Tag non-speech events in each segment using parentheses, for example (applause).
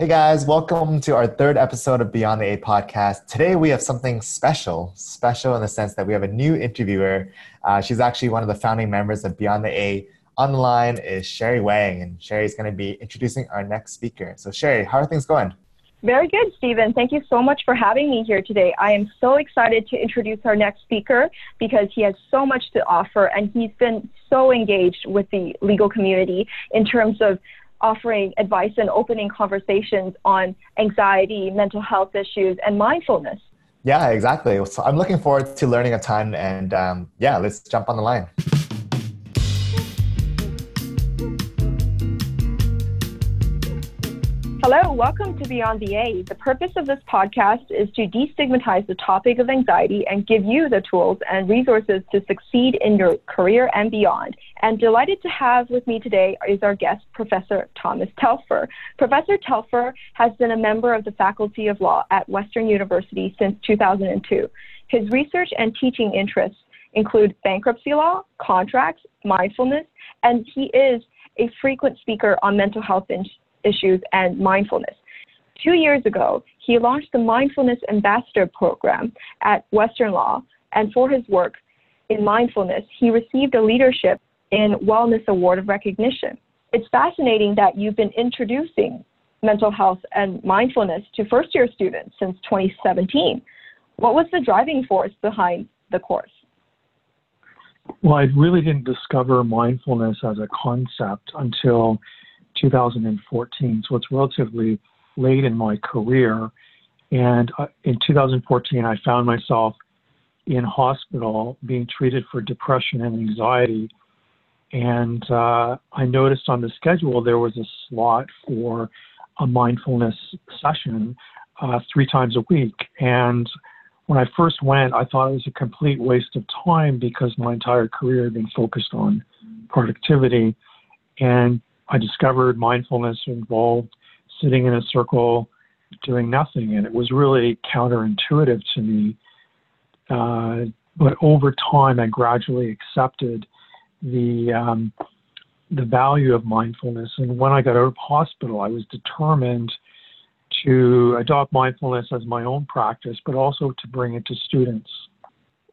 Hey guys, welcome to our third episode of Beyond the A podcast. Today we have something special, special in the sense that we have a new interviewer. Uh, she's actually one of the founding members of Beyond the A. Online is Sherry Wang, and Sherry's going to be introducing our next speaker. So, Sherry, how are things going? Very good, Stephen. Thank you so much for having me here today. I am so excited to introduce our next speaker because he has so much to offer and he's been so engaged with the legal community in terms of offering advice and opening conversations on anxiety, mental health issues, and mindfulness. Yeah, exactly. So I'm looking forward to learning a ton, and um, yeah, let's jump on the line. Hello, welcome to Beyond the A. The purpose of this podcast is to destigmatize the topic of anxiety and give you the tools and resources to succeed in your career and beyond. And delighted to have with me today is our guest, Professor Thomas Telfer. Professor Telfer has been a member of the Faculty of Law at Western University since 2002. His research and teaching interests include bankruptcy law, contracts, mindfulness, and he is a frequent speaker on mental health issues and mindfulness. Two years ago, he launched the Mindfulness Ambassador Program at Western Law, and for his work in mindfulness, he received a Leadership in Wellness Award of recognition. It's fascinating that you've been introducing mental health and mindfulness to first year students since 2017. What was the driving force behind the course? Well, I really didn't discover mindfulness as a concept until 2014. So it's relatively late in my career. And uh, in 2014, I found myself in hospital being treated for depression and anxiety. And uh, I noticed on the schedule there was a slot for a mindfulness session uh, three times a week. And when I first went, I thought it was a complete waste of time because my entire career had been focused on productivity. And I discovered mindfulness involved sitting in a circle doing nothing, and it was really counterintuitive to me. Uh, but over time, I gradually accepted the um, the value of mindfulness. And when I got out of hospital, I was determined to adopt mindfulness as my own practice, but also to bring it to students.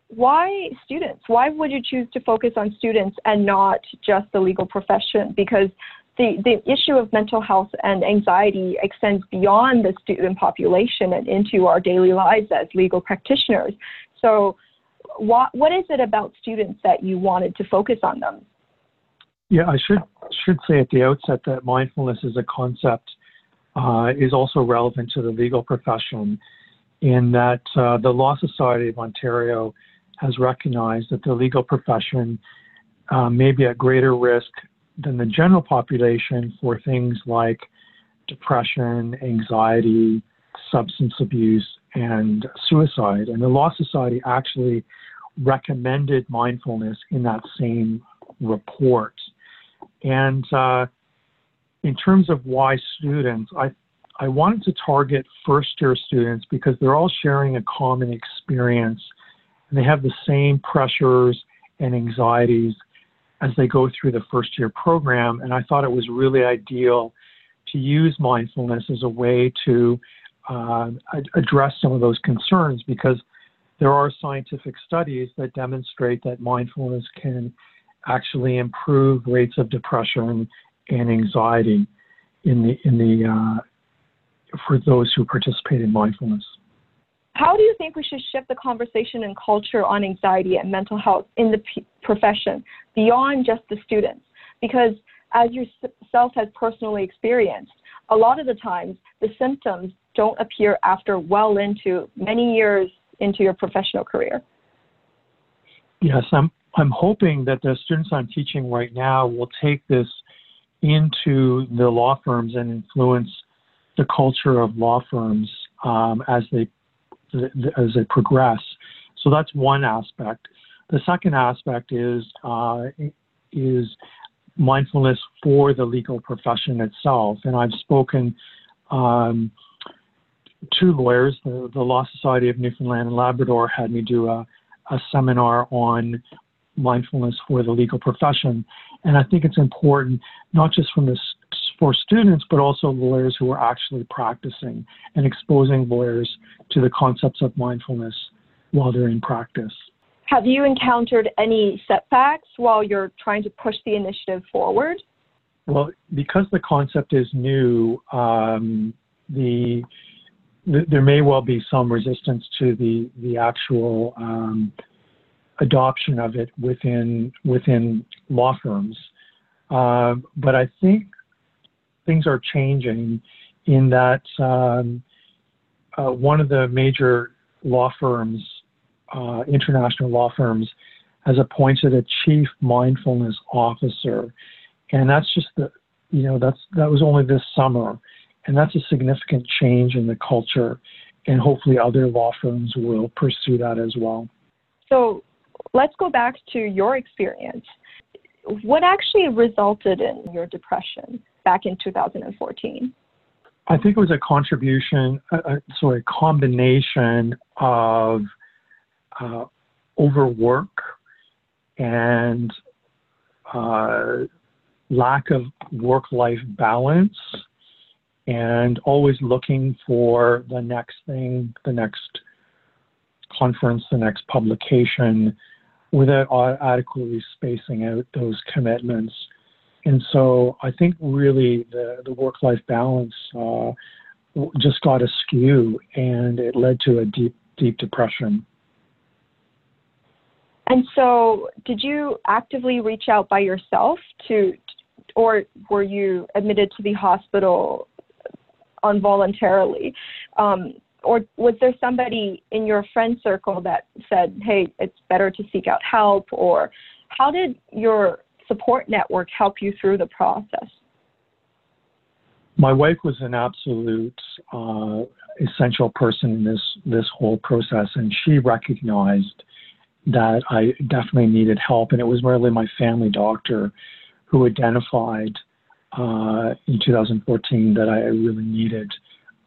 Why students? Why would you choose to focus on students and not just the legal profession? Because the, the issue of mental health and anxiety extends beyond the student population and into our daily lives as legal practitioners. So, what, what is it about students that you wanted to focus on them? Yeah, I should should say at the outset that mindfulness as a concept uh, is also relevant to the legal profession, in that uh, the Law Society of Ontario has recognized that the legal profession uh, may be at greater risk than the general population for things like depression, anxiety, substance abuse, and suicide. And the Law Society actually recommended mindfulness in that same report. And uh, in terms of why students, I I wanted to target first year students because they're all sharing a common experience and they have the same pressures and anxieties as they go through the first year program. And I thought it was really ideal to use mindfulness as a way to uh, address some of those concerns because there are scientific studies that demonstrate that mindfulness can actually improve rates of depression and anxiety in the in the uh, for those who participate in mindfulness. How do you think we should shift the conversation and culture on anxiety and mental health in the p- profession beyond just the students? Because as yourself has personally experienced, a lot of the times the symptoms don't appear after well into many years into your professional career. Yes, I'm I'm hoping that the students I'm teaching right now will take this into the law firms and influence the culture of law firms um, as they as they progress. So that's one aspect. The second aspect is uh, is mindfulness for the legal profession itself. And I've spoken um, to lawyers. The, the, Law Society of Newfoundland and Labrador had me do a, a seminar on mindfulness for the legal profession. And I think it's important, not just from the for students, but also lawyers who are actually practicing and exposing lawyers to the concepts of mindfulness while they're in practice. Have you encountered any setbacks while you're trying to push the initiative forward? Well, because the concept is new, um, the, the, there may well be some resistance to the the actual um, adoption of it within within law firms. Uh, but I think things are changing in that um, uh, one of the major law firms, uh, international law firms, has appointed a chief mindfulness officer, and that's just the, you know, that's that was only this summer, and that's a significant change in the culture, and hopefully other law firms will pursue that as well. So, let's go back to your experience. What actually resulted in your depression? Back in 2014? I think it was a contribution, uh, sorry, a combination of uh, overwork and uh, lack of work life balance and always looking for the next thing, the next conference, the next publication without adequately spacing out those commitments. And so I think really the, the work life balance uh, just got askew and it led to a deep, deep depression. And so, did you actively reach out by yourself to, or were you admitted to the hospital involuntarily? Um, or was there somebody in your friend circle that said, hey, it's better to seek out help? Or how did your support network help you through the process? My wife was an absolute uh, essential person in this this whole process, and she recognized that I definitely needed help, and it was really my family doctor who identified uh, in 2014 that I really needed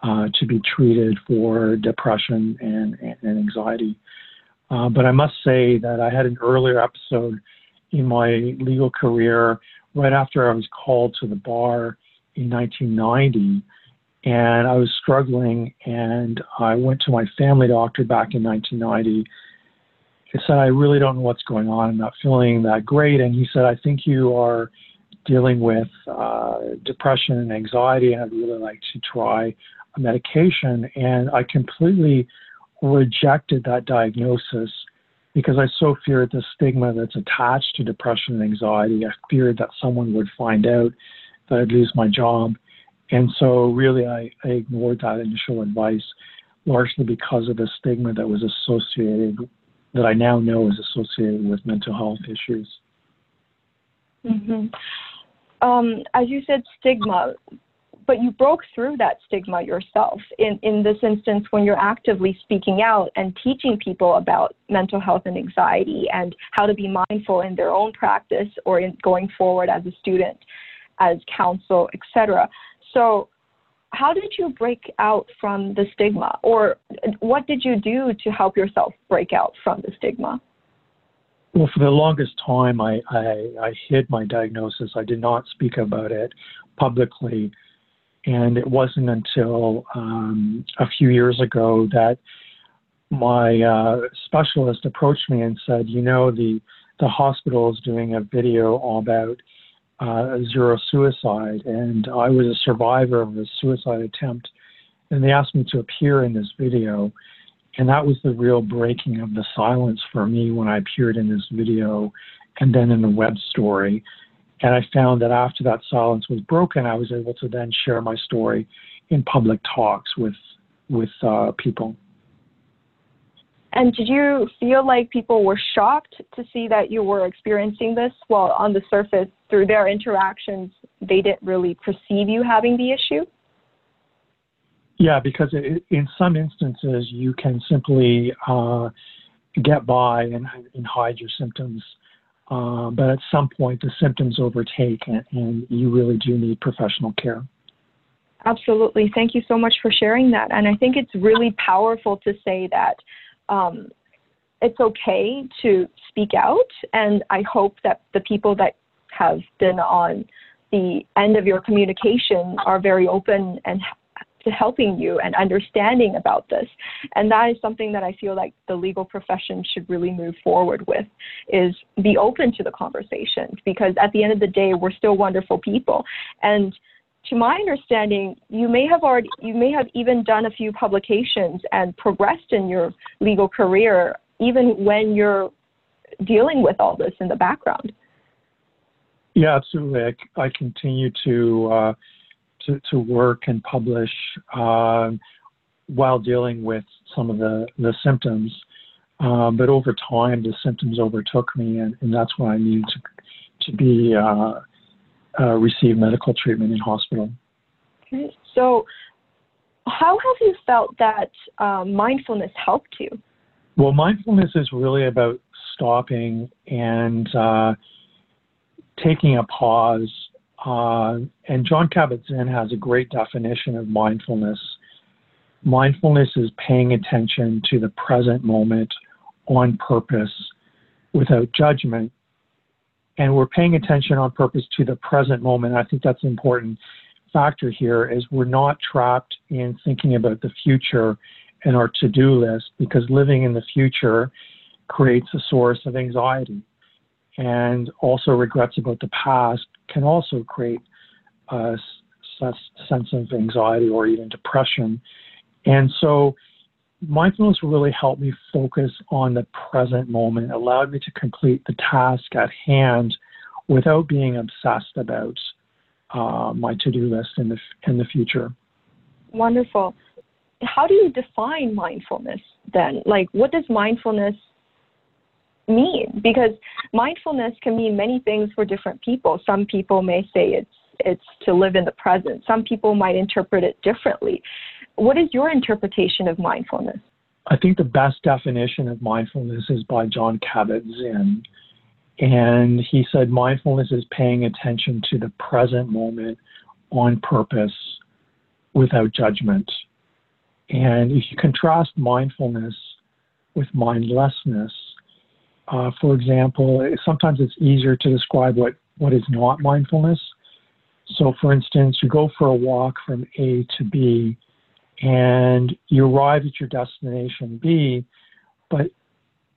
uh, to be treated for depression and, and anxiety. Uh, but I must say that I had an earlier episode in my legal career right after I was called to the bar in 1990. And I was struggling, and I went to my family doctor back in 1990. He said, I really don't know what's going on. I'm not feeling that great. And he said, I think you are dealing with uh, depression and anxiety, and I'd really like to try a medication. And I completely rejected that diagnosis because I so feared the stigma that's attached to depression and anxiety. I feared that someone would find out that I'd lose my job. And so, really, I, I ignored that initial advice largely because of the stigma that was associated, that I now know is associated with mental health issues. Mm-hmm. Um, as you said, stigma but you broke through that stigma yourself in, in this instance when you're actively speaking out and teaching people about mental health and anxiety and how to be mindful in their own practice or in going forward as a student, as counsel, etc. So how did you break out from the stigma or what did you do to help yourself break out from the stigma? Well, for the longest time, I, I, I hid my diagnosis. I did not speak about it publicly and it wasn't until um, a few years ago that my uh, specialist approached me and said, you know, the the hospital is doing a video all about uh, zero suicide, and I was a survivor of a suicide attempt, and they asked me to appear in this video, and that was the real breaking of the silence for me when I appeared in this video, and then in the web story. And I found that after that silence was broken, I was able to then share my story in public talks with with uh, people. And did you feel like people were shocked to see that you were experiencing this? While on the surface, through their interactions, they didn't really perceive you having the issue. Yeah, because it, in some instances, you can simply uh, get by and, and hide your symptoms uh, but at some point, the symptoms overtake, and, and you really do need professional care. Absolutely. Thank you so much for sharing that. And I think it's really powerful to say that um, it's okay to speak out. And I hope that the people that have been on the end of your communication are very open and to helping you and understanding about this. And that is something that I feel like the legal profession should really move forward with is be open to the conversations because at the end of the day we're still wonderful people. And to my understanding, you may have already you may have even done a few publications and progressed in your legal career even when you're dealing with all this in the background. Yeah, absolutely. I, I continue to uh, to, to work and publish uh, while dealing with some of the, the symptoms. Um, but over time, the symptoms overtook me, and, and that's when I needed to, to be uh, uh, receive medical treatment in hospital. Okay. So, how have you felt that uh, mindfulness helped you? Well, mindfulness is really about stopping and uh, taking a pause uh, and Jon Kabat-Zinn has a great definition of mindfulness. Mindfulness is paying attention to the present moment on purpose without judgment. And we're paying attention on purpose to the present moment. I think that's an important factor here is we're not trapped in thinking about the future and our to-do list because living in the future creates a source of anxiety and also regrets about the past can also create a sense of anxiety or even depression. And so mindfulness really helped me focus on the present moment, allowed me to complete the task at hand without being obsessed about uh, my to-do list in the in the future. Wonderful. How do you define mindfulness then? Like, what does mindfulness mean? Because mindfulness can mean many things for different people. Some people may say it's it's to live in the present. Some people might interpret it differently. What is your interpretation of mindfulness? I think the best definition of mindfulness is by Jon Kabat-Zinn. And he said mindfulness is paying attention to the present moment on purpose without judgment. And if you contrast mindfulness with mindlessness, uh, for example, sometimes it's easier to describe what, what is not mindfulness. So, for instance, you go for a walk from A to B and you arrive at your destination B, but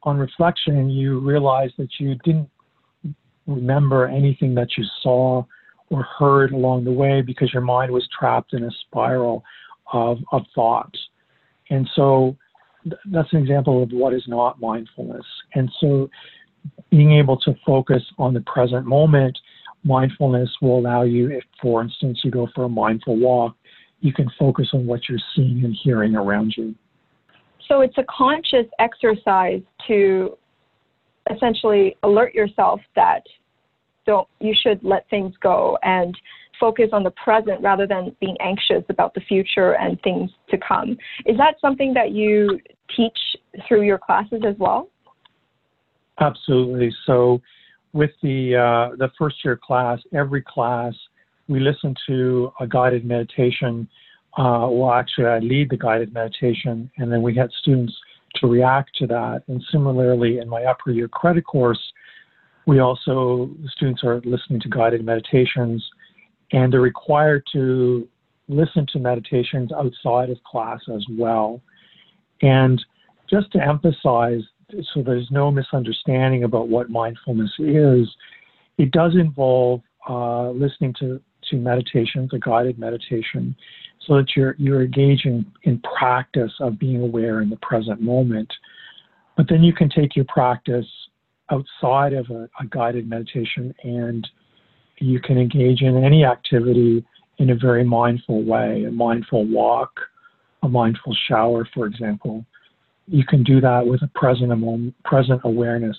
on reflection, you realize that you didn't remember anything that you saw or heard along the way because your mind was trapped in a spiral of, of thoughts. And so that's an example of what is not mindfulness. And so being able to focus on the present moment, mindfulness will allow you, if for instance you go for a mindful walk, you can focus on what you're seeing and hearing around you. So it's a conscious exercise to essentially alert yourself that don't you should let things go and focus on the present rather than being anxious about the future and things to come. Is that something that you teach through your classes as well? Absolutely. So, with the uh, the first year class, every class we listen to a guided meditation. Uh, well, actually, I lead the guided meditation, and then we had students to react to that. And similarly, in my upper year credit course, we also the students are listening to guided meditations and they're required to listen to meditations outside of class as well. And just to emphasize, so there's no misunderstanding about what mindfulness is, it does involve uh, listening to, to meditations, a guided meditation, so that you're, you're engaging in practice of being aware in the present moment. But then you can take your practice outside of a, a guided meditation and you can engage in any activity in a very mindful way, a mindful walk, a mindful shower, for example. You can do that with a present, present awareness.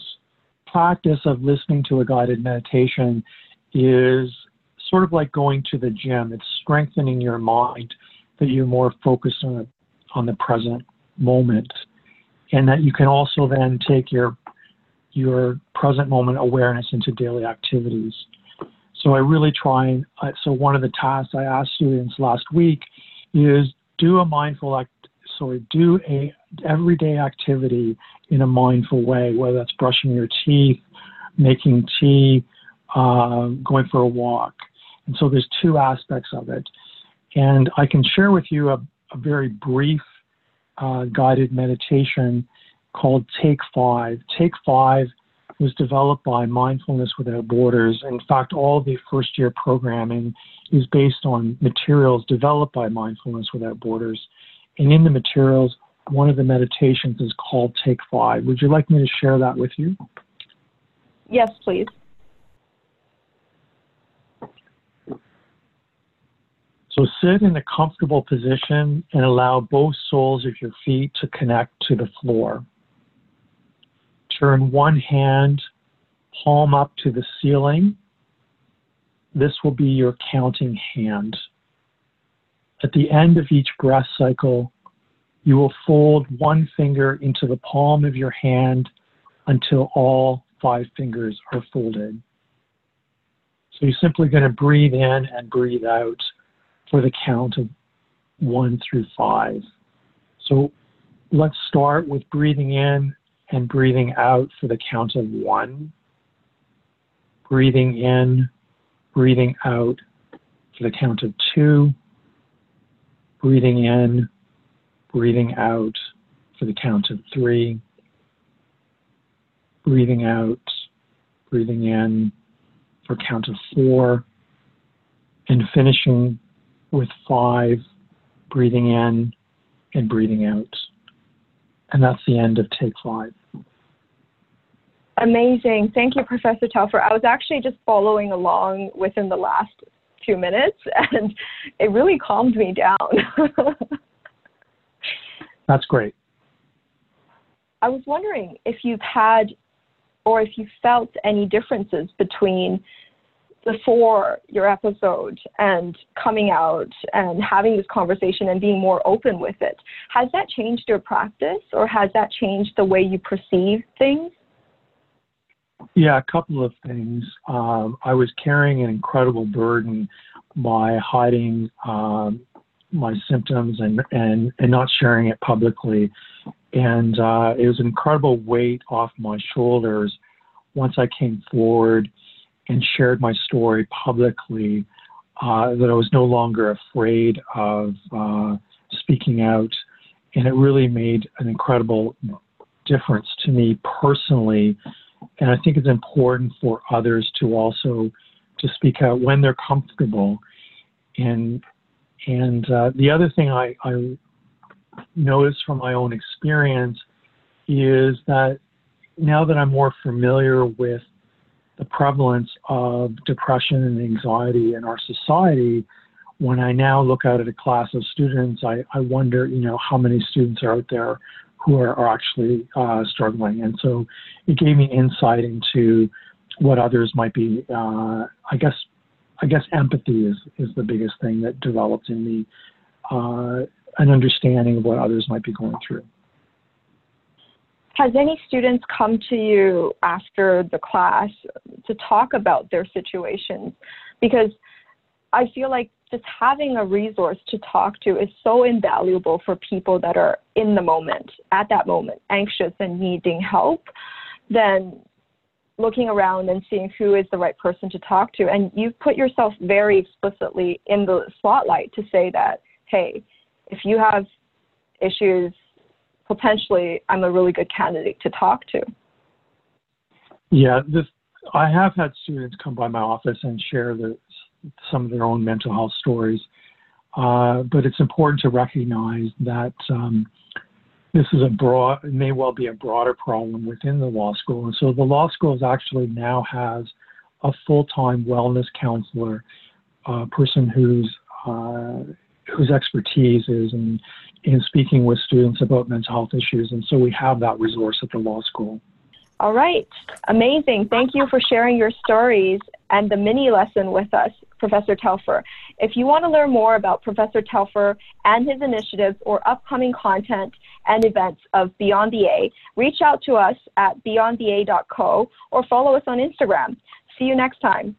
Practice of listening to a guided meditation is sort of like going to the gym. It's strengthening your mind that you're more focused on, on the present moment and that you can also then take your your present moment awareness into daily activities. So I really try and uh, so one of the tasks I asked students last week is do a mindful act, sorry, do a everyday activity in a mindful way, whether that's brushing your teeth, making tea, uh, going for a walk, And so there's two aspects of it. And I can share with you a, a very brief uh, guided meditation called Take Five. Take Five was developed by Mindfulness Without Borders. In fact, all the first year programming is based on materials developed by Mindfulness Without Borders. And in the materials, one of the meditations is called Take Five. Would you like me to share that with you? Yes, please. So sit in a comfortable position and allow both soles of your feet to connect to the floor. Turn one hand palm up to the ceiling. This will be your counting hand. At the end of each breath cycle, you will fold one finger into the palm of your hand until all five fingers are folded. So you're simply going to breathe in and breathe out for the count of one through five. So let's start with breathing in and breathing out for the count of one. Breathing in, breathing out for the count of two. Breathing in, breathing out for the count of three. Breathing out, breathing in for count of four. And finishing with five, breathing in and breathing out. And that's the end of take five. Amazing. Thank you, Professor Telfer. I was actually just following along within the last two minutes, (laughs) and it really calmed me down. (laughs) That's great. I was wondering if you've had or if you felt any differences between before your episode and coming out and having this conversation and being more open with it. Has that changed your practice or has that changed the way you perceive things? Yeah, a couple of things. Um, I was carrying an incredible burden by hiding um, my symptoms and, and, and not sharing it publicly. And uh, it was an incredible weight off my shoulders once I came forward and shared my story publicly, uh, that I was no longer afraid of uh, speaking out. And it really made an incredible difference to me personally. And I think it's important for others to also to speak out when they're comfortable. And and uh, the other thing I, I noticed from my own experience is that now that I'm more familiar with the prevalence of depression and anxiety in our society, when I now look out at a class of students, I, I wonder, you know, how many students are out there who are, are actually uh, struggling. And so it gave me insight into what others might be. Uh, I guess, I guess empathy is, is the biggest thing that developed in me, uh, an understanding of what others might be going through. Has any students come to you after the class to talk about their situations? Because I feel like just having a resource to talk to is so invaluable for people that are in the moment, at that moment, anxious and needing help, than looking around and seeing who is the right person to talk to. And you've put yourself very explicitly in the spotlight to say that, hey, if you have issues potentially I'm a really good candidate to talk to. Yeah, this I have had students come by my office and share the, some of their own mental health stories, uh, but it's important to recognize that um, this is a broad, may well be a broader problem within the law school, and so the law school actually now has a full-time wellness counselor, a person who's uh, whose expertise is in in speaking with students about mental health issues. And so we have that resource at the law school. All right, amazing. Thank you for sharing your stories and the mini lesson with us, Professor Telfer. If you want to learn more about Professor Telfer and his initiatives or upcoming content and events of Beyond the A, reach out to us at beyondtha.co or follow us on Instagram. See you next time.